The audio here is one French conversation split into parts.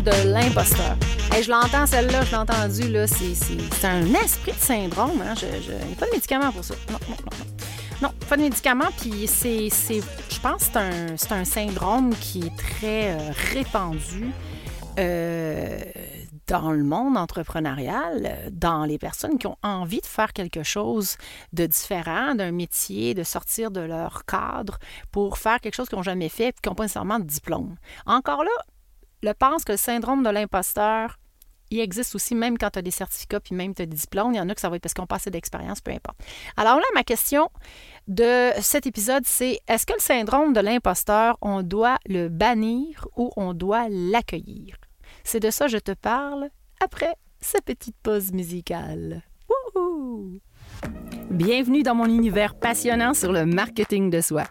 de l'imposteur. Et je l'entends, celle-là, je l'ai entendue, c'est un esprit de syndrome. Hein? Je, je, il n'y a pas de médicament pour ça. Non, non, non, non. Pas de médicament, puis c'est, je pense que c'est un, un, syndrome qui est très euh, répandu euh, dans le monde entrepreneurial, dans les personnes qui ont envie de faire quelque chose de différent, d'un métier, de sortir de leur cadre pour faire quelque chose qu'ils n'ont jamais fait et qui n'ont pas nécessairement de diplôme. Encore là, je pense que le syndrome de l'imposteur, il existe aussi même quand tu as des certificats puis même tu as des diplômes. Il y en a que ça va être parce qu'on d'expérience, peu importe. Alors là, ma question de cet épisode, c'est est-ce que le syndrome de l'imposteur, on doit le bannir ou on doit l'accueillir? C'est de ça que je te parle après cette petite pause musicale. Wouhou! Bienvenue dans mon univers passionnant sur le marketing de soi.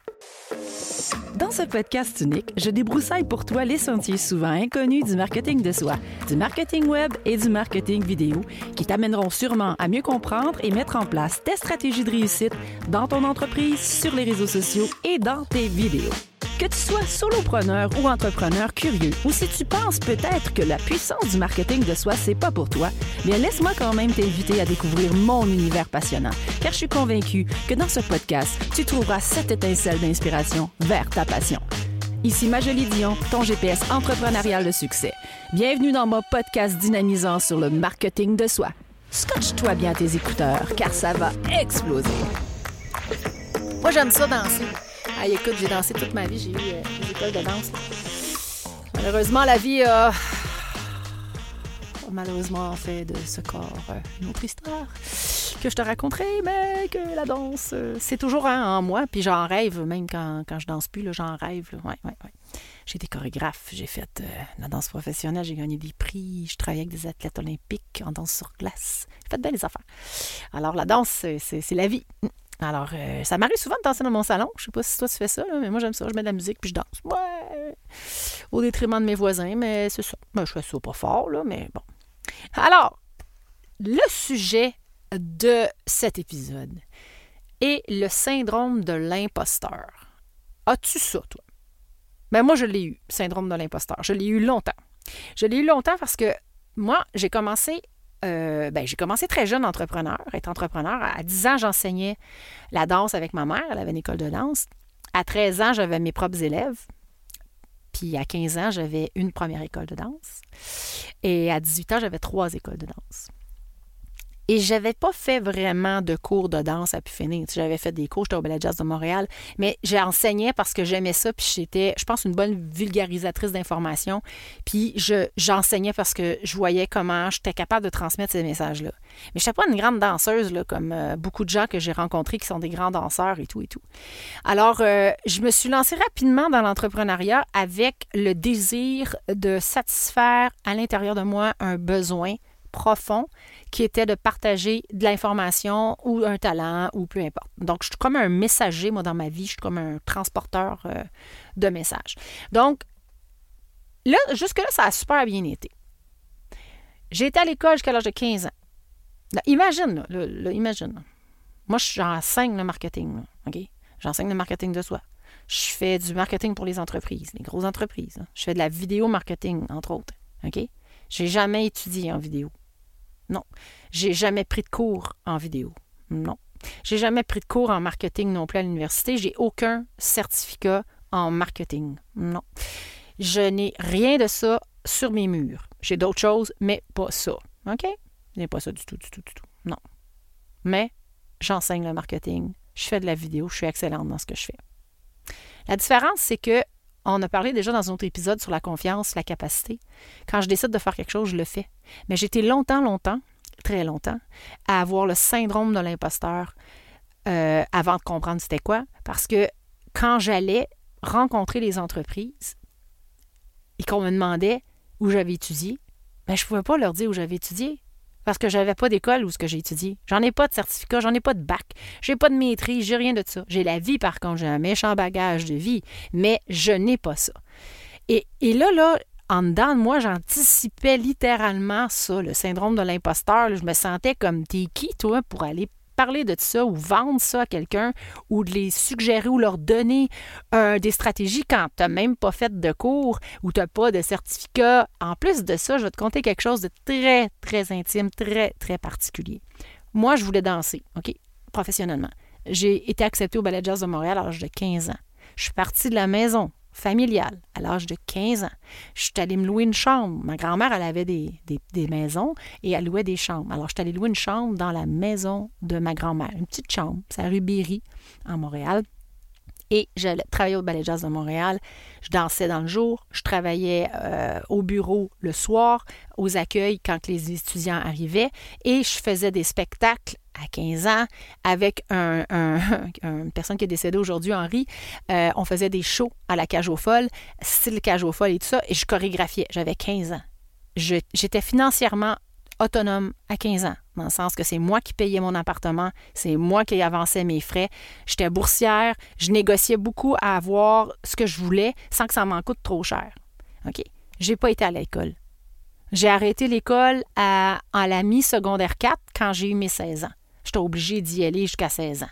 Dans ce podcast unique, je débroussaille pour toi les sentiers souvent inconnus du marketing de soi, du marketing web et du marketing vidéo qui t'amèneront sûrement à mieux comprendre et mettre en place tes stratégies de réussite dans ton entreprise, sur les réseaux sociaux et dans tes vidéos. Que tu sois solopreneur ou entrepreneur curieux, ou si tu penses peut-être que la puissance du marketing de soi, c'est pas pour toi, bien laisse-moi quand même t'inviter à découvrir mon univers passionnant, car je suis convaincue que dans ce podcast, tu trouveras cette étincelle d'inspiration vers ta passion. Ici Majolie Dion, ton GPS entrepreneurial de succès. Bienvenue dans mon podcast dynamisant sur le marketing de soi. Scotche-toi bien tes écouteurs, car ça va exploser. Moi, j'aime ça danser. Ah, écoute, j'ai dansé toute ma vie, j'ai eu euh, des écoles de danse. Malheureusement, la vie a malheureusement fait de ce corps euh, une autre histoire que je te raconterai, mais que la danse, euh, c'est toujours en moi, puis j'en rêve, même quand, quand je danse plus, j'en rêve. J'ai été chorégraphe, j'ai fait la danse professionnelle, j'ai gagné des prix, je travaille avec des athlètes olympiques en danse sur glace. J'ai fait bien les affaires. Alors la danse, c'est la vie. Alors, euh, ça m'arrive souvent de danser dans mon salon. Je sais pas si toi tu fais ça, mais moi j'aime ça. Je mets de la musique puis je danse. Ouais! Au détriment de mes voisins, mais c'est ça. Moi, je fais ça pas fort, là, mais bon. Alors, le sujet de cet épisode est le syndrome de l'imposteur. As-tu ça, toi? Ben moi, je l'ai eu, syndrome de l'imposteur. Je l'ai eu longtemps. Je l'ai eu longtemps parce que moi, j'ai commencé euh, ben, j'ai commencé très jeune entrepreneur, être entrepreneur. À 10 ans, j'enseignais la danse avec ma mère. Elle avait une école de danse. À 13 ans, j'avais mes propres élèves. Puis à 15 ans, j'avais une première école de danse. Et à 18 ans, j'avais trois écoles de danse. Et j'avais pas fait vraiment de cours de danse à pu. J'avais fait des cours, j'étais au Ballet Jazz de Montréal, mais j'enseignais parce que j'aimais ça, puis j'étais, je pense, une bonne vulgarisatrice d'informations. Puis je, j'enseignais parce que je voyais comment j'étais capable de transmettre ces messages-là. Mais je n'étais pas une grande danseuse, là, comme euh, beaucoup de gens que j'ai rencontrés qui sont des grands danseurs et tout et tout. Alors, euh, je me suis lancée rapidement dans l'entrepreneuriat avec le désir de satisfaire à l'intérieur de moi un besoin profond qui était de partager de l'information ou un talent ou peu importe. Donc, je suis comme un messager, moi, dans ma vie. Je suis comme un transporteur euh, de messages. Donc, là, jusque-là, ça a super bien été. J'ai été à l'école jusqu'à l'âge de 15 ans. imagine, là, imagine. Moi, j'enseigne le marketing, OK? J'enseigne le marketing de soi. Je fais du marketing pour les entreprises, les grosses entreprises. Je fais de la vidéo marketing, entre autres. OK? J'ai jamais étudié en vidéo. Non. J'ai jamais pris de cours en vidéo. Non. J'ai jamais pris de cours en marketing non plus à l'université. J'ai aucun certificat en marketing. Non. Je n'ai rien de ça sur mes murs. J'ai d'autres choses, mais pas ça. OK? Je n'ai pas ça du tout, du tout, du tout. Non. Mais j'enseigne le marketing. Je fais de la vidéo. Je suis excellente dans ce que je fais. La différence, c'est que on a parlé déjà dans un autre épisode sur la confiance, la capacité. Quand je décide de faire quelque chose, je le fais. Mais j'étais longtemps, longtemps, très longtemps, à avoir le syndrome de l'imposteur euh, avant de comprendre c'était quoi. Parce que quand j'allais rencontrer les entreprises et qu'on me demandait où j'avais étudié, ben, je ne pouvais pas leur dire où j'avais étudié parce que j'avais pas d'école où ce que j'ai étudié. J'en ai pas de certificat, j'en ai pas de bac, j'ai pas de maîtrise, j'ai rien de ça. J'ai la vie par contre, j'ai un méchant bagage de vie, mais je n'ai pas ça. Et, et là, là, en dedans de moi, j'anticipais littéralement ça, le syndrome de l'imposteur. Je me sentais comme t'es qui, toi, pour aller parler de ça ou vendre ça à quelqu'un ou de les suggérer ou leur donner euh, des stratégies quand tu n'as même pas fait de cours ou tu n'as pas de certificat? En plus de ça, je vais te conter quelque chose de très, très intime, très, très particulier. Moi, je voulais danser, OK, professionnellement. J'ai été acceptée au Ballet Jazz de Montréal à l'âge de 15 ans. Je suis partie de la maison familiale à l'âge de 15 ans. Je suis allée me louer une chambre. Ma grand-mère, elle avait des, maisons et elle louait des chambres. Alors, je suis allée louer une chambre dans la maison de ma grand-mère, une petite chambre. C'est à rue Berry, en Montréal. Et je travaillais au Ballet Jazz de Montréal. Je dansais dans le jour. Je travaillais euh, au bureau le soir, aux accueils quand les étudiants arrivaient. Et je faisais des spectacles à 15 ans avec un, une personne qui est décédée aujourd'hui, Henri. Euh, on faisait des shows à la cage aux folles, style cage aux folles et tout ça. Et je chorégraphiais. J'avais 15 ans. J'étais financièrement autonome à 15 ans, dans le sens que c'est moi qui payais mon appartement, c'est moi qui avançais mes frais. J'étais boursière, je négociais beaucoup à avoir ce que je voulais sans que ça m'en coûte trop cher. OK? J'ai pas été à l'école. J'ai arrêté l'école à, à la mi-secondaire 4 quand j'ai eu mes 16 ans. J'étais obligée d'y aller jusqu'à 16 ans.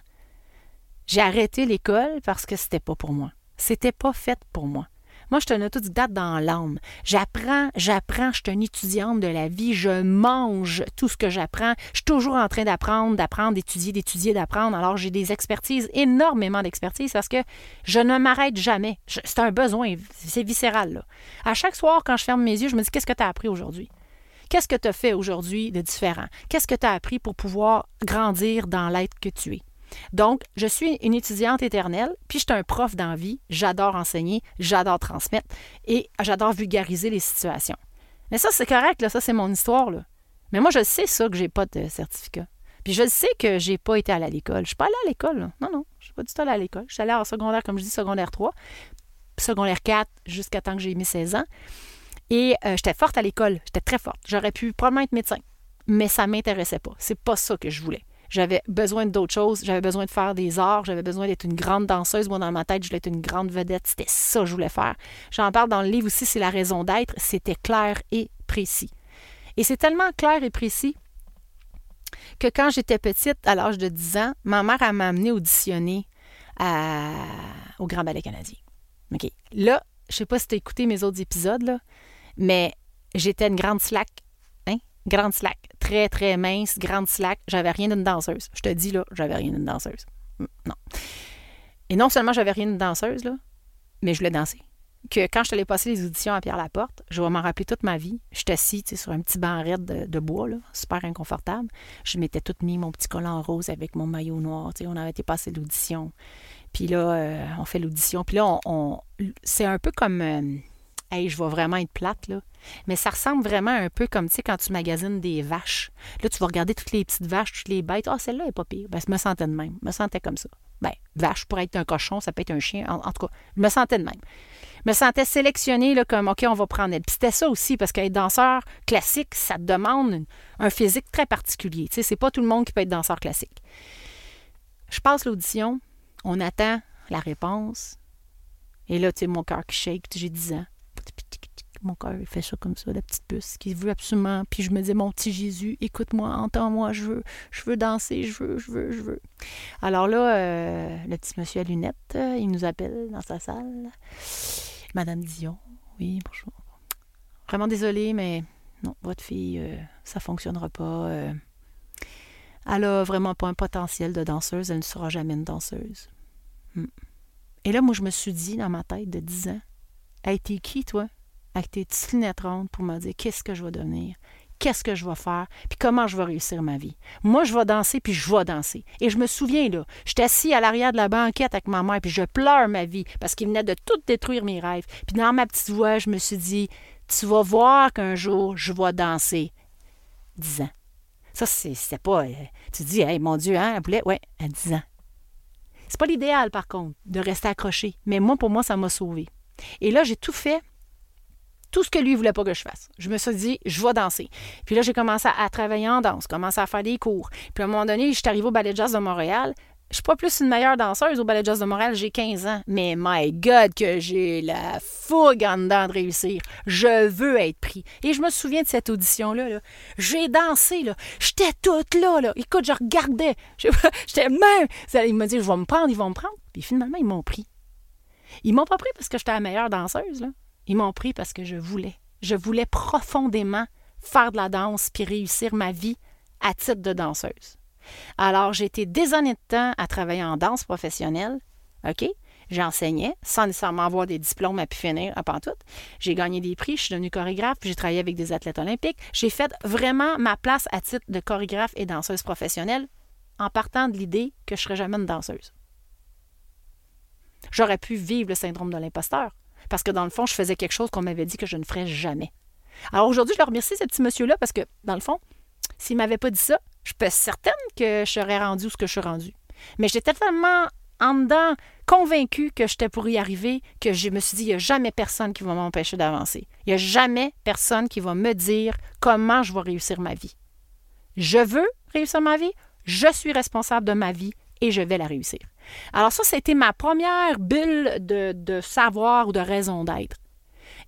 J'ai arrêté l'école parce que c'était pas pour moi. C'était pas fait pour moi. Moi, je suis un autodidacte dans l'âme. J'apprends, j'apprends, je suis une étudiante de la vie, je mange tout ce que j'apprends. Je suis toujours en train d'apprendre, d'apprendre, d'étudier, d'étudier, d'apprendre. Alors, j'ai des expertises, énormément d'expertises parce que je ne m'arrête jamais. C'est un besoin, c'est viscéral. À chaque soir, quand je ferme mes yeux, je me dis, qu'est-ce que tu as appris aujourd'hui? Qu'est-ce que tu as fait aujourd'hui de différent? Qu'est-ce que tu as appris pour pouvoir grandir dans l'être que tu es? Donc, je suis une étudiante éternelle, puis je suis un prof d'envie. J'adore enseigner, j'adore transmettre et j'adore vulgariser les situations. Mais ça, c'est correct, là, ça, c'est mon histoire. Là. Mais moi, je sais ça que j'ai pas de certificat. Puis je sais que j'ai pas été à l'école. Je suis pas allée à l'école. Non, non, je suis pas du tout allée à l'école. Je suis allée en secondaire, comme je dis, secondaire 3, secondaire 4, jusqu'à temps que j'ai mis 16 ans. Et euh, j'étais forte à l'école. J'étais très forte. J'aurais pu probablement être médecin. Mais ça m'intéressait pas. C'est pas ça que je voulais. J'avais besoin d'autres choses. J'avais besoin de faire des arts. J'avais besoin d'être une grande danseuse. Moi, dans ma tête, je voulais être une grande vedette. C'était ça que je voulais faire. J'en parle dans le livre aussi, c'est la raison d'être. C'était clair et précis. Et c'est tellement clair et précis que quand j'étais petite, à l'âge de 10 ans, ma mère m'a amené auditionner au Grand Ballet canadien. OK. Là, je sais pas si tu as écouté mes autres épisodes, là, mais j'étais une grande slack grande slack. Très, très mince, grande slack. J'avais rien d'une danseuse. Je te dis, là, j'avais rien d'une danseuse. Mm, non. Et non seulement j'avais rien d'une danseuse, là, mais je voulais danser. Que quand je t'allais passer les auditions à Pierre Laporte, je vais m'en rappeler toute ma vie. J'étais assis sur un petit banc raide de, bois, là, super inconfortable. Je m'étais toute mis mon petit collant rose avec mon maillot noir. On avait été passer l'audition. Puis là, euh, on fait l'audition. Puis là, on, c'est un peu comme. Euh, hey, je vais vraiment être plate, là. Mais ça ressemble vraiment un peu comme, tu sais, quand tu magasines des vaches. Là, tu vas regarder toutes les petites vaches, toutes les bêtes. Ah, celle-là est pas pire. Ben, je me sentais de même. Je me sentais comme ça. Ben, vache pourrait être un cochon, ça peut être un chien. En, tout cas, je me sentais de même. Je me sentais sélectionnée, là, comme, OK, on va prendre elle. Puis c'était ça aussi, parce qu'être danseur classique, ça te demande un physique très particulier. Tu sais, c'est pas tout le monde qui peut être danseur classique. Je passe l'audition, on attend la réponse. Et là, tu sais, mon cœur qui shake, j'ai 10 ans. Mon cœur, il fait ça comme ça, la petite puce qui veut absolument. Puis je me dis, mon petit Jésus, écoute-moi, entends-moi, je veux, je veux danser, je veux, je veux, je veux. Alors là, euh, le petit monsieur à lunettes, euh, il nous appelle dans sa salle. Madame Dion, oui, bonjour. Vraiment désolée, mais non, votre fille, euh, ça fonctionnera pas. elle a vraiment pas un potentiel de danseuse, elle ne sera jamais une danseuse. Hmm. Et là, moi, je me suis dit dans ma tête de 10 ans, Hey, t'es qui, toi? Avec tes petites lunettes rondes pour me dire qu'est-ce que je vais devenir, qu'est-ce que je vais faire, puis comment je vais réussir ma vie. Moi, je vais danser, puis je vais danser. Et je me souviens, là, j'étais assis à l'arrière de la banquette avec ma mère, puis je pleure ma vie parce qu'il venait de tout détruire mes rêves. Puis dans ma petite voix, je me suis dit, tu vas voir qu'un jour, je vais danser. Dix ans. Ça, c'est pas. Euh, tu dis, hey, mon Dieu, hein, elle voulait, ouais, à 10 ans. C'est pas l'idéal, par contre, de rester accroché. Mais moi, pour moi, ça m'a sauvé. Et là, j'ai tout fait, tout ce que lui voulait pas que je fasse. Je me suis dit, je vais danser. Puis là, j'ai commencé à, travailler en danse, commencé à faire des cours. Puis à un moment donné, je suis arrivée au Ballet Jazz de Montréal. je suis pas plus une meilleure danseuse au Ballet Jazz de Montréal, j'ai 15 ans. Mais my God, que j'ai la fougue en dedans de réussir. Je veux être pris. Et je me souviens de cette audition-là. -là, j'ai dansé, là. J'étais toute là. Écoute, je regardais. J'étais même. Il m'a dit, je vais me prendre, ils vont me prendre. Puis finalement, ils m'ont pris. Ils m'ont pas pris parce que j'étais la meilleure danseuse, là. Ils m'ont pris parce que je voulais. Je voulais profondément faire de la danse puis réussir ma vie à titre de danseuse. Alors, j'ai été des de temps à travailler en danse professionnelle. OK? J'enseignais sans nécessairement avoir des diplômes à pu finir, à tout. J'ai gagné des prix, je suis devenue chorégraphe, j'ai travaillé avec des athlètes olympiques. J'ai fait vraiment ma place à titre de chorégraphe et danseuse professionnelle en partant de l'idée que je ne serais jamais une danseuse. J'aurais pu vivre le syndrome de l'imposteur parce que dans le fond, je faisais quelque chose qu'on m'avait dit que je ne ferais jamais. Alors aujourd'hui, je le remercie, ce petit monsieur-là, parce que dans le fond, s'il ne m'avait pas dit ça, je suis certaine que je serais rendue où ce que je suis rendue. Mais j'étais tellement en dedans convaincue que j'étais pour y arriver que je me suis dit, il n'y a jamais personne qui va m'empêcher d'avancer. Il n'y a jamais personne qui va me dire comment je vais réussir ma vie. Je veux réussir ma vie, je suis responsable de ma vie et je vais la réussir. Alors ça, c'était ma première bulle de, savoir ou de raison d'être.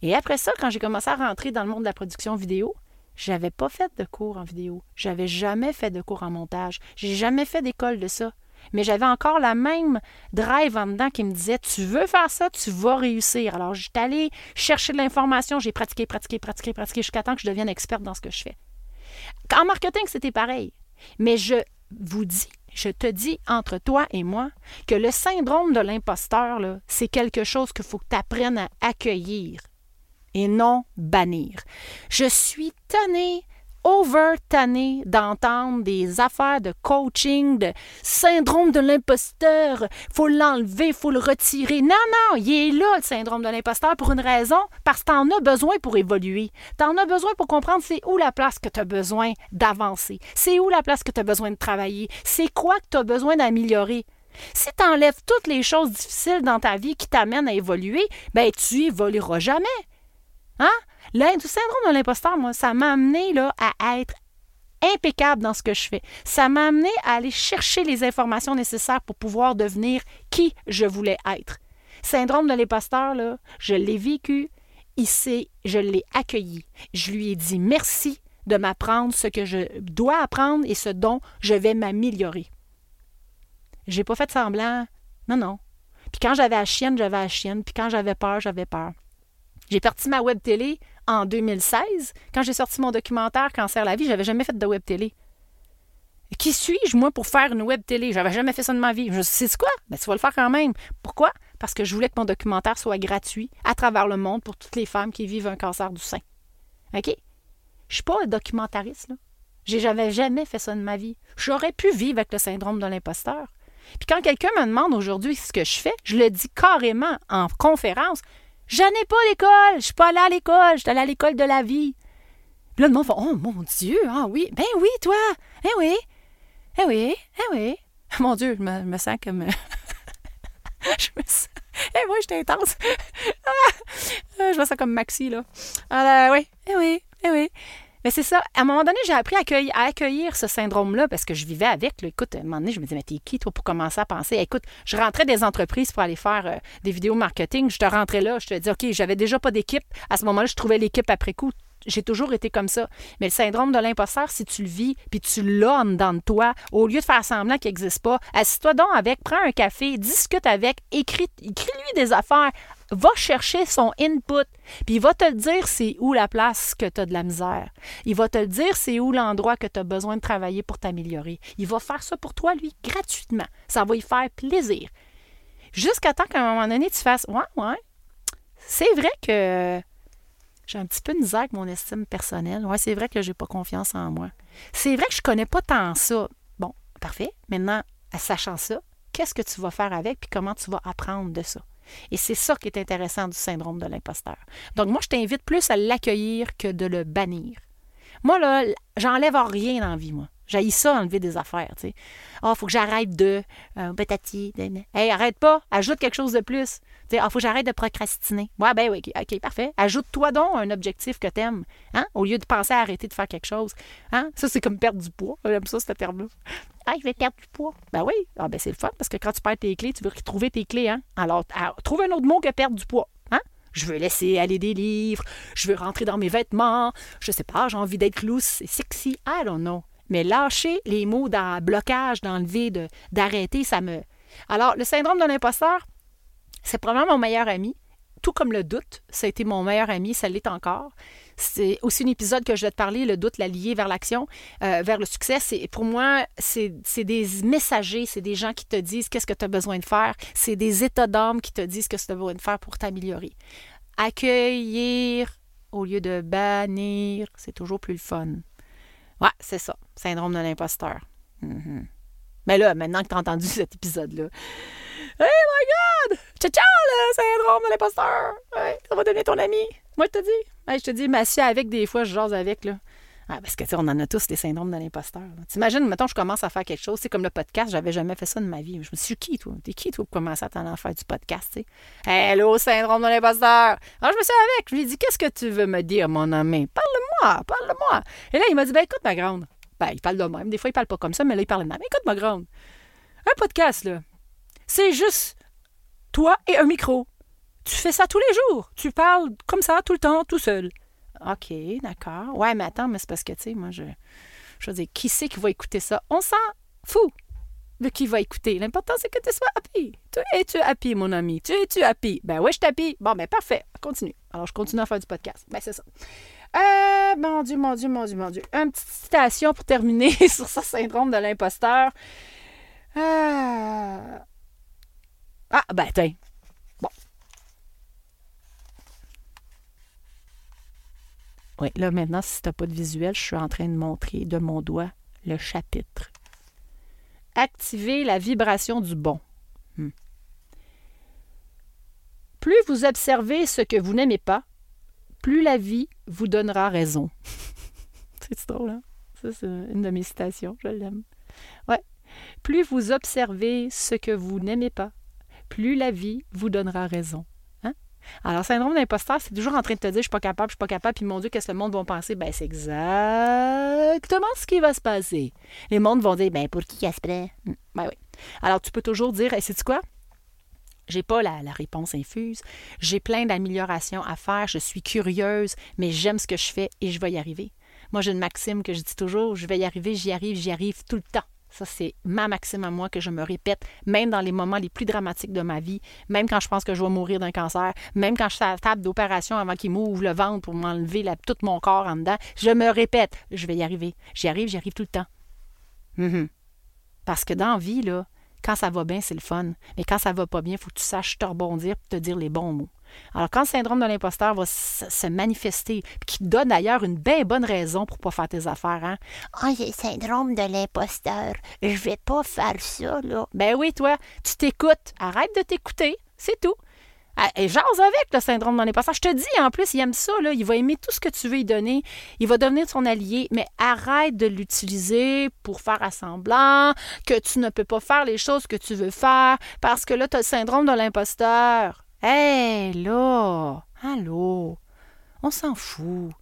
Et après ça, quand j'ai commencé à rentrer dans le monde de la production vidéo, j'avais pas fait de cours en vidéo. J'avais jamais fait de cours en montage. J'ai jamais fait d'école de ça. Mais j'avais encore la même drive en dedans qui me disait Tu veux faire ça, tu vas réussir. Alors, j'étais allée chercher de l'information, j'ai pratiqué, pratiqué, pratiqué, pratiqué jusqu'à temps que je devienne experte dans ce que je fais. En marketing, c'était pareil. Mais je vous dis, je te dis entre toi et moi que le syndrome de l'imposteur, c'est quelque chose qu'il faut que tu apprennes à accueillir et non bannir. Je suis tannée over tannée d'entendre des affaires de coaching, de syndrome de l'imposteur, faut l'enlever, faut le retirer. Non, non, il est là le syndrome de l'imposteur pour une raison, parce que tu en as besoin pour évoluer. Tu en as besoin pour comprendre c'est où la place que tu as besoin d'avancer, c'est où la place que tu as besoin de travailler, c'est quoi que tu as besoin d'améliorer? Si tu enlèves toutes les choses difficiles dans ta vie qui t'amènent à évoluer, ben tu évolueras jamais. Hein? Le syndrome de l'imposteur, moi, ça m'a amené là, à être impeccable dans ce que je fais. Ça m'a amené à aller chercher les informations nécessaires pour pouvoir devenir qui je voulais être. Syndrome de l'imposteur, là, je l'ai vécu, ici, je l'ai accueilli. Je lui ai dit merci de m'apprendre ce que je dois apprendre et ce dont je vais m'améliorer. J'ai pas fait semblant. Non, non. Puis quand j'avais la chienne, j'avais la chienne. Puis quand j'avais peur, j'avais peur. J'ai parti ma web télé en 2016. Quand j'ai sorti mon documentaire Cancer la vie, j'avais jamais fait de web télé. Qui suis-je, moi, pour faire une web télé? J'avais jamais fait ça de ma vie. Je dit, quoi? Ben, tu vas le faire quand même. Pourquoi? Parce que je voulais que mon documentaire soit gratuit à travers le monde pour toutes les femmes qui vivent un cancer du sein. OK? Je suis pas un documentariste, là. J'avais jamais fait ça de ma vie. J'aurais pu vivre avec le syndrome de l'imposteur. Puis quand quelqu'un me demande aujourd'hui ce que je fais, je le dis carrément en conférence. Je n'ai pas l'école, je suis pas allée à l'école, je suis allée à l'école de la vie. Puis là, le monde fait Oh mon Dieu, ah oui, ben oui, toi, eh oui, eh oui, eh oui. Mon Dieu, je me, sens comme. je me sens. Eh oui, j'étais intense. Ah, je me sens comme Maxi, là. Alors, oui, eh oui, eh oui. Mais c'est ça. À un moment donné, j'ai appris à accueillir, ce syndrome-là parce que je vivais avec. Écoute, à un moment donné, je me disais, mais t'es qui, toi, pour commencer à penser? Écoute, je rentrais des entreprises pour aller faire euh, des vidéos marketing. Je te rentrais là, je te dis, OK, j'avais déjà pas d'équipe. À ce moment-là, je trouvais l'équipe après coup j'ai toujours été comme ça. Mais le syndrome de l'imposteur, si tu le vis, puis tu l'as de toi, au lieu de faire semblant qu'il n'existe pas, assis-toi donc avec, prends un café, discute avec, écris, écris-lui des affaires, va chercher son input, puis il va te dire c'est où la place que tu as de la misère. Il va te le dire c'est où l'endroit que tu as besoin de travailler pour t'améliorer. Il va faire ça pour toi, lui, gratuitement. Ça va lui faire plaisir. Jusqu'à temps qu'à un moment donné, tu fasses Ouais, ouais. C'est vrai que j'ai un petit peu de misère avec mon estime personnelle. Ouais, c'est vrai que j'ai pas confiance en moi. C'est vrai que je connais pas tant ça. Bon, parfait. Maintenant, sachant ça, qu'est-ce que tu vas faire avec puis comment tu vas apprendre de ça? Et c'est ça qui est intéressant du syndrome de l'imposteur. Donc, moi, je t'invite plus à l'accueillir que de le bannir. Moi, là, j'enlève rien dans la vie, moi. J'ai ça, enlever des affaires, tu sais. Ah, faut que j'arrête de... Euh, patati... Hey, arrête pas, ajoute quelque chose de plus. Tu sais, ah, faut que j'arrête de procrastiner. Ouais, ben oui, OK, parfait. Ajoute-toi donc un objectif que t'aimes, hein, au lieu de penser à arrêter de faire quelque chose. Hein? Ça, c'est comme perdre du poids. J'aime ça, ce terme-là. Ah, je vais perdre du poids. Ben oui, ah, ben c'est le fun, parce que quand tu perds tes clés, tu veux retrouver tes clés, hein. Alors, trouve un autre mot que perdre du poids. Je veux laisser aller des livres, je veux rentrer dans mes vêtements, je sais pas, j'ai envie d'être loose, c'est sexy, I don't know. Mais lâcher les mots dans blocage, d'enlever, d'arrêter, ça me. Alors, le syndrome de l'imposteur, c'est probablement mon meilleur ami. Tout comme le doute, ça a été mon meilleur ami, ça l'est encore. C'est aussi un épisode que je vais te parler, le doute, la vers l'action, euh, vers le succès. C'est, pour moi, c'est, des messagers, c'est des gens qui te disent qu'est-ce que tu as besoin de faire. C'est des états d'âme qui te disent ce que tu as besoin de faire pour t'améliorer. Accueillir au lieu de bannir, c'est toujours plus le fun. Ouais, c'est ça. Syndrome de l'imposteur. Mm-hmm. Mais là, maintenant que tu as entendu cet épisode-là, Hey my God! Ciao, ciao, le syndrome de l'imposteur! ça va donner ton ami. Moi, je te dis. je te dis, m'assieds avec des fois, je jase avec. Là. Parce que, tu sais, on en a tous des syndromes de l'imposteur. T'imagines, mettons, je commence à faire quelque chose. C'est comme le podcast, j'avais jamais fait ça de ma vie. Je me suis dit, qui, toi? T'es qui, toi, pour commencer à t'en faire du podcast, tu sais? Hello, syndrome de l'imposteur! Alors, je me suis avec. Je lui ai dit, qu'est-ce que tu veux me dire, mon ami? Parle-moi, parle-moi. Et là, il m'a dit, ben, écoute, ma grande. Ben, il parle de même. Des fois, il parle pas comme ça, mais là, il parle de même. Écoute, ma grande. Un podcast, là, c'est juste toi et un micro. Tu fais ça tous les jours. Tu parles comme ça tout le temps, tout seul. OK, d'accord. Ouais, mais attends, mais c'est parce que, tu sais, moi, je, je veux dire, qui c'est qui va écouter ça? On s'en fout de qui va écouter. L'important, c'est que tu sois happy. Tu es-tu happy, mon ami? Tu es-tu happy? Ben oui, je suis happy. Bon, ben parfait. Continue. Alors, je continue à faire du podcast. Ben, c'est ça. Euh, mon Dieu, mon Dieu, mon Dieu, mon Dieu. Une petite citation pour terminer sur ce syndrome de l'imposteur. Euh, ah, ben, tiens. Oui, là, maintenant, si tu n'as pas de visuel, je suis en train de montrer de mon doigt le chapitre. Activer la vibration du bon. Hmm. Plus vous observez ce que vous n'aimez pas, plus la vie vous donnera raison. c'est drôle, hein? Ça, c'est une de mes citations. Je l'aime. Ouais. Plus vous observez ce que vous n'aimez pas, plus la vie vous donnera raison. Alors, syndrome d'imposteur, c'est toujours en train de te dire je suis pas capable, je suis pas capable, puis mon Dieu, qu'est-ce que le monde va penser? Ben, c'est exactement ce qui va se passer. Les mondes vont dire ben, pour qui est-ce prêt? Hmm, ben oui. Alors, tu peux toujours dire, et c'est quoi? J'ai pas la, la, réponse infuse. J'ai plein d'améliorations à faire. Je suis curieuse, mais j'aime ce que je fais et je vais y arriver. Moi, j'ai une maxime que je dis toujours je vais y arriver, j'y arrive, j'y arrive tout le temps. Ça, c'est ma maxime à moi que je me répète, même dans les moments les plus dramatiques de ma vie, même quand je pense que je vais mourir d'un cancer, même quand je suis à la table d'opération avant qu'il m'ouvre le ventre pour m'enlever tout mon corps en dedans. Je me répète, je vais y arriver. J'y arrive, j'y arrive tout le temps. Mhm. Parce que dans la vie, quand ça va bien, c'est le fun. Mais quand ça va pas bien, il faut que tu saches te rebondir et te dire les bons mots. Alors, quand le syndrome de l'imposteur va se manifester, qui te donne d'ailleurs une bien bonne raison pour ne pas faire tes affaires, hein? Ah, j'ai le syndrome de l'imposteur. Je vais pas faire ça, là. Ben oui, toi, tu t'écoutes. Arrête de t'écouter. C'est tout. Ah, et jase avec le syndrome de l'imposteur. Je te dis, en plus, il aime ça, là. Il va aimer tout ce que tu veux lui donner. Il va devenir son allié, mais arrête de l'utiliser pour faire assemblant que tu ne peux pas faire les choses que tu veux faire parce que là, tu as le syndrome de l'imposteur. Hé, là! Allô? On s'en fout.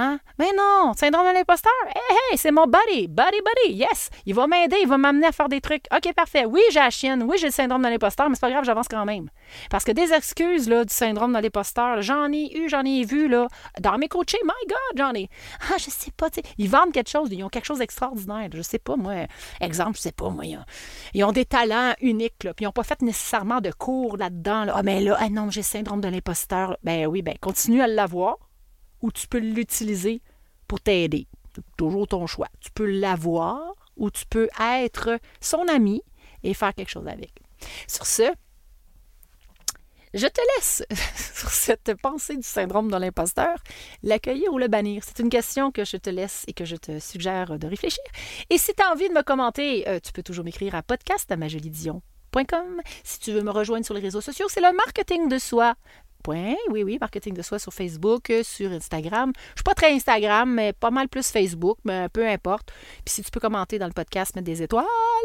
Hein? Mais non, syndrome de l'imposteur? Hey, hey, c'est mon buddy, buddy, buddy. Yes, il va m'aider, il va m'amener à faire des trucs. OK, parfait. Oui, j'ai la chienne. Oui, j'ai le syndrome de l'imposteur, mais c'est pas grave, j'avance quand même. Parce que des excuses là, du syndrome de l'imposteur, j'en ai eu, j'en ai vu là, dans mes coachés. My God, j'en ai. Ah, je sais pas, tu. Ils vendent quelque chose, ils ont quelque chose d'extraordinaire. Je sais pas, moi. Exemple, je sais pas, moi. Ils ont, des talents uniques, puis ils n'ont pas fait nécessairement de cours là-dedans. Ah, mais là, ah non, j'ai le syndrome de l'imposteur. Ben oui, ben continue à l'avoir ou tu peux l'utiliser pour t'aider. Toujours ton choix. Tu peux l'avoir ou tu peux être son ami et faire quelque chose avec. Sur ce, je te laisse sur cette pensée du syndrome de l'imposteur, l'accueillir ou le bannir. C'est une question que je te laisse et que je te suggère de réfléchir. Et si tu as envie de me commenter, euh, tu peux toujours m'écrire à podcast à Si tu veux me rejoindre sur les réseaux sociaux, c'est le marketing de soi Oui, oui, marketing de soi sur Facebook, euh, sur Instagram. Je suis pas très Instagram, mais pas mal plus Facebook, mais peu importe. Puis si tu peux commenter dans le podcast, mettre des étoiles,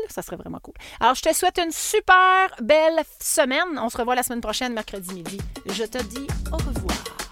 ça serait vraiment cool. Alors, je te souhaite une super belle semaine. On se revoit la semaine prochaine, mercredi midi. Je te dis au revoir.